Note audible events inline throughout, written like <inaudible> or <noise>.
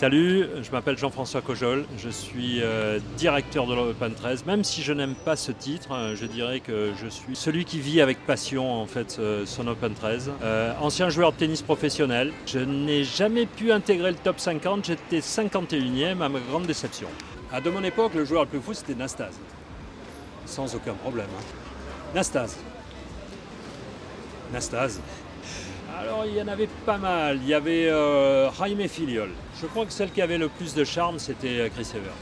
Salut, je m'appelle Jean-François Cojol, je suis euh, directeur de l'Open 13. Même si je n'aime pas ce titre, euh, je dirais que je suis celui qui vit avec passion en fait euh, son Open 13. Euh, ancien joueur de tennis professionnel, je n'ai jamais pu intégrer le top 50, j'étais 51e à ma grande déception. À de mon époque, le joueur le plus fou c'était Nastase, sans aucun problème. hein. Nastase. Nastase. Alors il y en avait pas mal. Il y avait euh, Jaime Filiol. Je crois que celle qui avait le plus de charme, c'était euh, Chris Evert.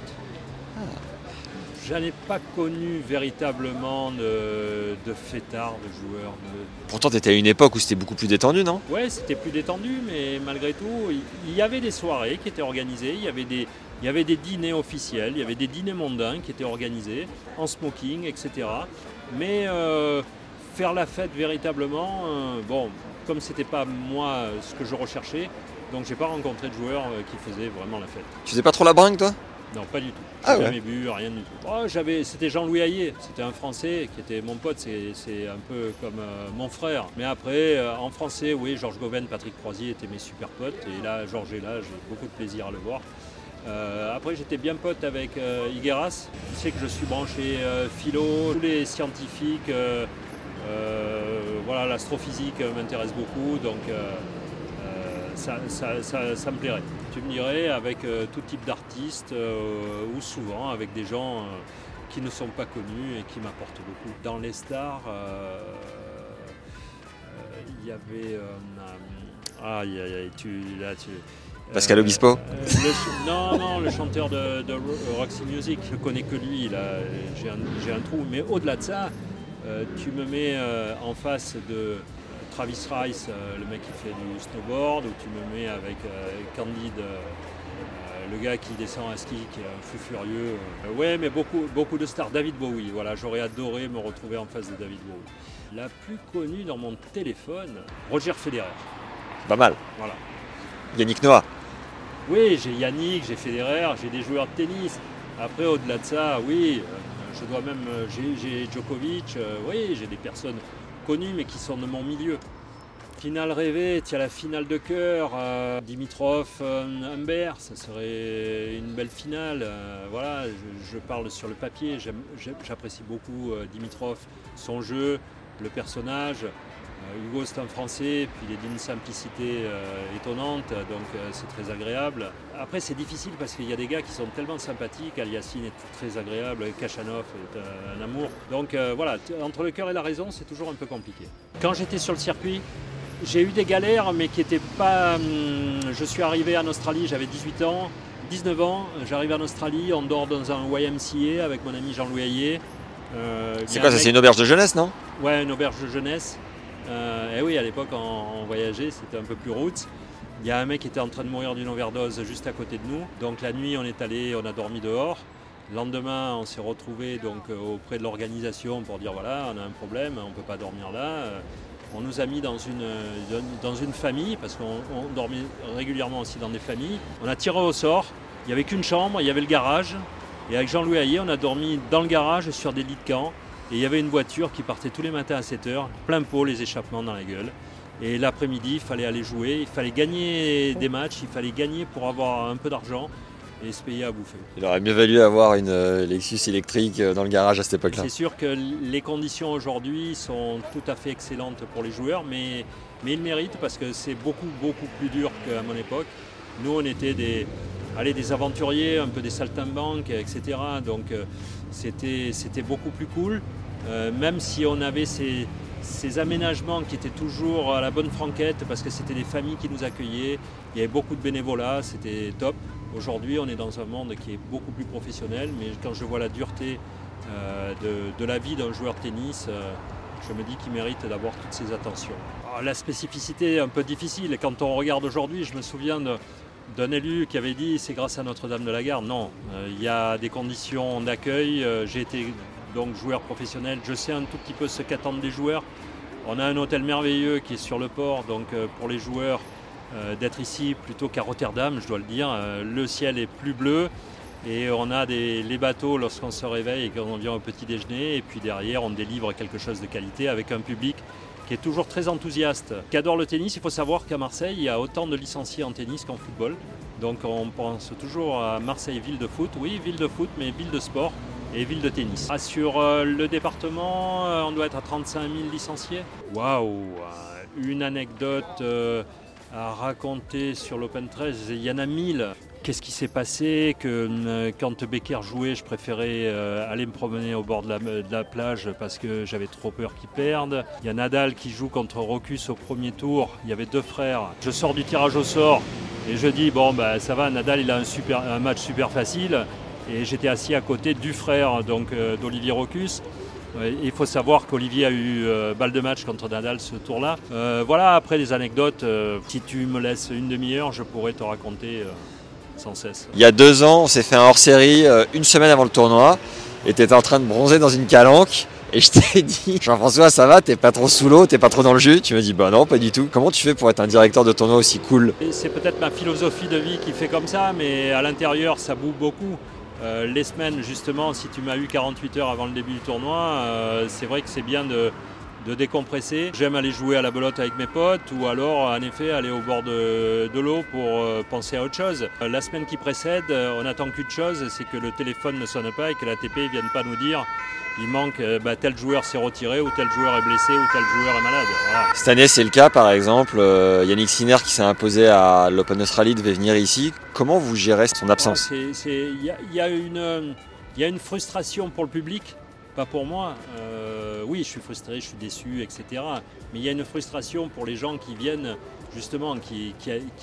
Je n'ai pas connu véritablement de, de fêtard, de joueur. De... Pourtant, t'étais à une époque où c'était beaucoup plus détendu, non? Ouais, c'était plus détendu, mais malgré tout, il- il y avait des soirées qui étaient organisées, il y avait des, il y avait des dîners officiels, il y avait des dîners mondains qui étaient organisés, en smoking, etc. Mais euh, faire la fête véritablement, euh, bon, comme c'était pas moi euh, ce que je recherchais, donc j'ai pas rencontré de joueurs euh, qui faisaient vraiment la fête. Tu faisais pas trop la bringue, toi? Non, pas du tout. Ah J'ai ouais. jamais bu, rien du tout. Oh, j'avais, c'était Jean-Louis Hayet, c'était un Français qui était mon pote, c'est, c'est un peu comme euh, mon frère. Mais après, euh, en français, oui, Georges Goven, Patrick Croisier étaient mes super potes. Et là, Georges est là, j'ai beaucoup de plaisir à le voir. Euh, après, j'étais bien pote avec Higueras. Tu sais que je suis branché philo, tous les scientifiques, voilà, l'astrophysique euh, m'intéresse beaucoup, donc euh, euh, ça, ça- ça- ça me plairait. Tu me dirais avec euh, tout type d'artistes euh, ou souvent avec des gens euh, qui ne sont pas connus et qui m'apportent beaucoup. Dans les stars, euh, euh, il y avait... euh, euh, aïe, aïe, aïe, tu, là, tu, Pascal Obispo euh, le Non, non, le chanteur de, de Ro- Roxy Music, je connais que lui, j'ai un, un trou. Mais au-delà de ça, euh, tu me mets euh, en face de Travis Rice, euh, le mec qui fait du snowboard, ou tu me mets avec euh, Candide, euh, euh, le gars qui descend à ski, qui est un fou furieux. Euh, ouais, mais beaucoup, beaucoup de stars. David Bowie, voilà, j'aurais adoré me retrouver en face de David Bowie. La plus connue dans mon téléphone, Roger Federer. Pas mal. Voilà. Yannick Noah. Oui, j'ai Yannick, j'ai Federer, j'ai des joueurs de tennis. Après, au-delà de ça, oui, euh, je dois même. euh, J'ai Djokovic, euh, oui, j'ai des personnes connues mais qui sont de mon milieu. Finale rêvée, tiens la finale de cœur, euh, Dimitrov, Humbert, ça serait une belle finale. voilà, je, je parle sur le papier, j'apprécie beaucoup Dimitrov, son jeu, le personnage. Euh, Hugo c'est un français, puis il est d'une simplicité euh, étonnante, donc euh, c'est très agréable. Après c'est difficile parce qu'il y a des gars qui sont tellement sympathiques, Aliassine est très agréable, Kachanov est un amour. Donc euh, voilà, entre le cœur et la raison c'est toujours un peu compliqué. Quand j'étais sur le circuit, j'ai eu des galères mais qui n'étaient pas... hum, je suis arrivé en Australie, j'avais 18 ans, 19 ans, j'arrive en Australie, on dort dans un YMCA avec mon ami Jean-Louis Hayet. C'est quoi ça mec- C'est une auberge de jeunesse, non? Ouais, une auberge de jeunesse. Euh, et oui, à l'époque, on, voyageait, c'était un peu plus route. Il y a un mec qui était en train de mourir d'une overdose juste à côté de nous. Donc la nuit, on est allé, on a dormi dehors. Le lendemain, on s'est retrouvé donc euh, auprès de l'organisation pour dire voilà, on a un problème, on ne peut pas dormir là. Euh, On nous a mis dans une, famille, parce qu'on on dormait régulièrement aussi dans des familles. On a tiré au sort. Il n'y avait qu'une chambre, il y avait le garage. Et avec Jean-Louis Hayet, on a dormi dans le garage sur des lits de camp. Et il y avait une voiture qui partait tous les matins à 7h, plein pot, les échappements dans la gueule. Et l'après-midi, il fallait aller jouer, il fallait gagner des matchs, il fallait gagner pour avoir un peu d'argent et se payer à bouffer. Il aurait mieux valu avoir une euh, Lexus électrique euh, dans le garage à cette époque-là. C'est sûr que les conditions aujourd'hui sont tout à fait excellentes pour les joueurs, mais, mais ils méritent parce que c'est beaucoup, beaucoup plus dur qu'à mon époque. Nous, on était des, allez, des aventuriers, un peu des saltimbanques, etc. Donc euh, c'était beaucoup plus cool, Euh, même si on avait ces, aménagements qui étaient toujours à la bonne franquette, parce que c'était des familles qui nous accueillaient, il y avait beaucoup de bénévolat, c'était top. Aujourd'hui, on est dans un monde qui est beaucoup plus professionnel, mais quand je vois la dureté euh, de, de la vie d'un joueur de tennis, je me dis qu'il mérite d'avoir toutes ces attentions. Alors, la spécificité est un peu difficile. Quand on regarde aujourd'hui, je me souviens d'un élu qui avait dit c'est grâce à Notre-Dame de la Garde. Non, euh, il y a des conditions d'accueil. Euh, J'ai été donc joueur professionnel. Je sais un tout petit peu ce qu'attendent les joueurs. On a un hôtel merveilleux qui est sur le port, donc euh, pour les joueurs d'être ici plutôt qu'à Rotterdam, je dois le dire. Le ciel est plus bleu et on a les bateaux lorsqu'on se réveille et qu'on vient au petit déjeuner. Et puis derrière, on délivre quelque chose de qualité avec un public qui est toujours très enthousiaste, qui adore le tennis. Il faut savoir qu'à Marseille, il y a autant de licenciés en tennis qu'en football. Donc on pense toujours à Marseille ville de foot. Oui, ville de foot, mais ville de sport et ville de tennis. Ah, sur euh, le département, euh, on doit être à 35 000 licenciés. Waouh euh, Une anecdote à raconter sur l'Open 13, il y en a 1000. Qu'est-ce qui s'est passé euh, quand Becker jouait, je préférais euh, aller me promener au bord de la, de la plage parce que j'avais trop peur qu'il perde. Il y a Nadal qui joue contre Rocus au premier tour. Il y avait deux frères. Je sors du tirage au sort et je dis bon bah ça va, Nadal il a un, match super facile. Et j'étais assis à côté du frère donc euh, d'Olivier Rocus. Il faut savoir qu'Olivier a eu euh, balle de match contre Nadal ce tour-là. Euh, voilà, après des anecdotes, euh, si tu me laisses une demi-heure, je pourrais te raconter euh, sans cesse. Il y a deux ans, on s'est fait un hors-série euh, une semaine avant le tournoi. Et t'étais en train de bronzer dans une calanque. Et je t'ai <laughs> dit, Jean-François, ça va T'es pas trop sous l'eau T'es pas trop dans le jus Tu me dis, bah non, pas du tout. Comment tu fais pour être un directeur de tournoi aussi cool? C'est peut-être ma philosophie de vie qui fait comme ça, mais à l'intérieur, ça boue beaucoup. Euh, les semaines, justement, si tu m'as eu 48 heures avant le début du tournoi, euh, c'est vrai que c'est bien de, de décompresser. J'aime aller jouer à la belote avec mes potes ou alors, en effet, aller au bord de, de l'eau pour euh, penser à autre chose. Euh, La semaine qui précède, euh, on attend qu'une chose, c'est que le téléphone ne sonne pas et que l'ATP ne vienne pas nous dire il manque bah, tel joueur s'est retiré ou tel joueur est blessé ou tel joueur est malade. Voilà. Cette année, c'est le cas, par exemple. euh, Yannick Sinner, qui s'est imposé à l'Open Australie, devait venir ici. Comment vous gérez son absence? C'est- Il y, a- il y a une, il y a une frustration pour le public, pas pour moi. Euh, oui, je suis frustré, je suis déçu, etc. Mais il y a une frustration pour les gens qui viennent, justement, qui,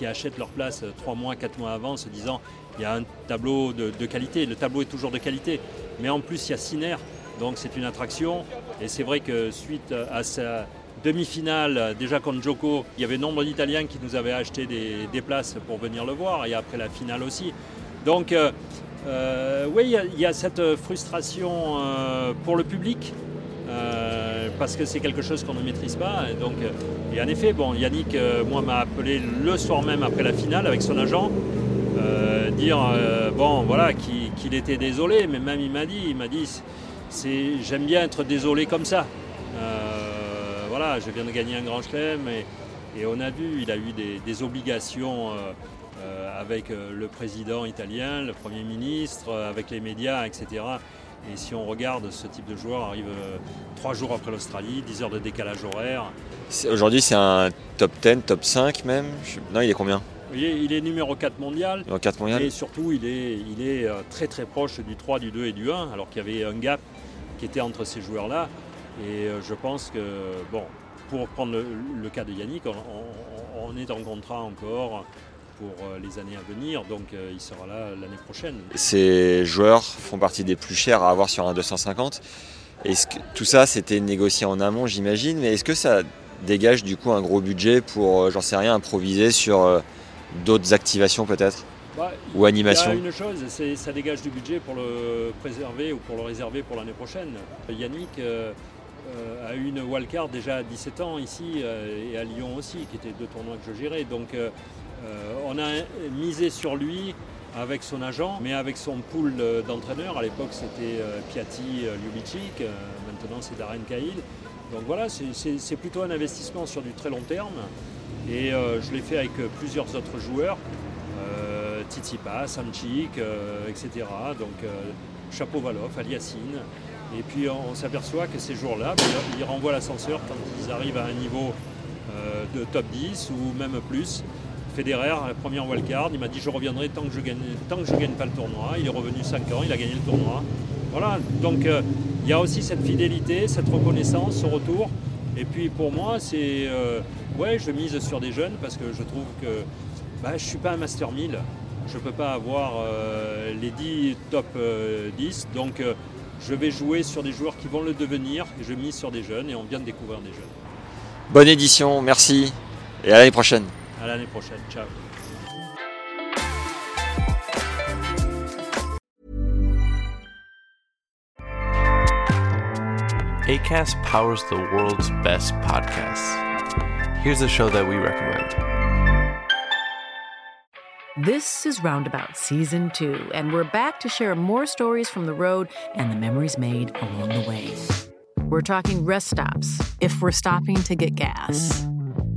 achètent leur place trois mois, quatre mois avant, se disant il y a un tableau de, qualité. Le tableau est toujours de qualité. Mais en plus, il y a Sinner, donc c'est une attraction. Et c'est vrai que suite à sa demi-finale, déjà contre Joko, il y avait nombre d'Italiens qui nous avaient acheté des, des places pour venir le voir, et après la finale aussi. Donc, euh, euh, oui, il y a- cette frustration euh, pour le public, euh, parce que c'est quelque chose qu'on ne maîtrise pas. Et, donc, euh, et en effet, bon, Yannick, euh, moi, m'a appelé le soir même après la finale avec son agent, euh, dire, euh, bon, voilà, qu'il était désolé, mais même il m'a dit, il m'a dit, j'aime bien être désolé comme ça. Euh, voilà, je viens de gagner un grand chelem et, on a vu, il a eu des, obligations euh, euh, avec euh, le président italien, le Premier ministre, euh, avec les médias, etc. Et si on regarde, ce type de joueur arrive euh, trois jours après l'Australie, 10 heures de décalage horaire. Aujourd'hui, c'est un top 10, top 5 même Non, il est combien? Vous voyez, il est numéro 4 mondial. Dans 4 mondial Et surtout, il est, il est euh, très très proche du 3, du 2 et du 1, alors qu'il y avait un gap qui était entre ces joueurs-là. Et euh, je pense que, bon, pour prendre le, le cas de Yannick, on, on- on est en contrat encore pour euh, les années à venir, donc euh, il sera là l'année prochaine. Ces joueurs font partie des plus chers à avoir sur un 250. Est-ce que tout ça, c'était négocié en amont, j'imagine, mais est-ce que ça dégage du coup un gros budget pour, euh, j'en sais rien, improviser sur d'autres activations peut-être Bah, Ou animation Il y a une chose, c'est ça dégage du budget pour le préserver ou pour le réserver pour l'année prochaine. Yannick euh, euh, a eu une wildcard déjà à 17 ans ici euh, et à Lyon aussi, qui étaient deux tournois que je gérais. Donc on a misé sur lui avec son agent, mais avec son pool euh, d'entraîneurs. À l'époque, c'était euh, Piatti, euh, Ljubicic, euh, maintenant c'est Darren Cahill. Donc voilà, c'est- plutôt un investissement sur du très long terme. Et euh, je l'ai fait avec euh, plusieurs autres joueurs, euh, Tsitsipas, Samchik, euh, etc. Donc euh, Chapeau-Valoff, Aliassine. Et puis on, s'aperçoit que ces jours-là, ben, ils renvoient l'ascenseur quand ils arrivent à un niveau euh, de top 10 ou même plus. Federer, la première wildcard, il m'a dit je reviendrai tant que je gagne, tant que je gagne pas le tournoi. Il est revenu 5 ans, il a gagné le tournoi. Voilà, donc euh, il y a aussi cette fidélité, cette reconnaissance, ce retour. Et puis pour moi, c'est euh, ouais, je mise sur des jeunes parce que je trouve que bah, je suis pas un master 1000. Je peux pas avoir euh, les 10 top euh, 10. Donc je vais jouer sur des joueurs qui vont le devenir, je mise sur des jeunes, et on vient de découvrir des jeunes. Bonne édition, merci, et à l'année prochaine. À l'année prochaine, ciao. ACAST powers the world's best podcasts. Here's a show that we recommend. This is Roundabout Season 2, and we're back to share more stories from the road and the memories made along the way. We're talking rest stops, if we're stopping to get gas.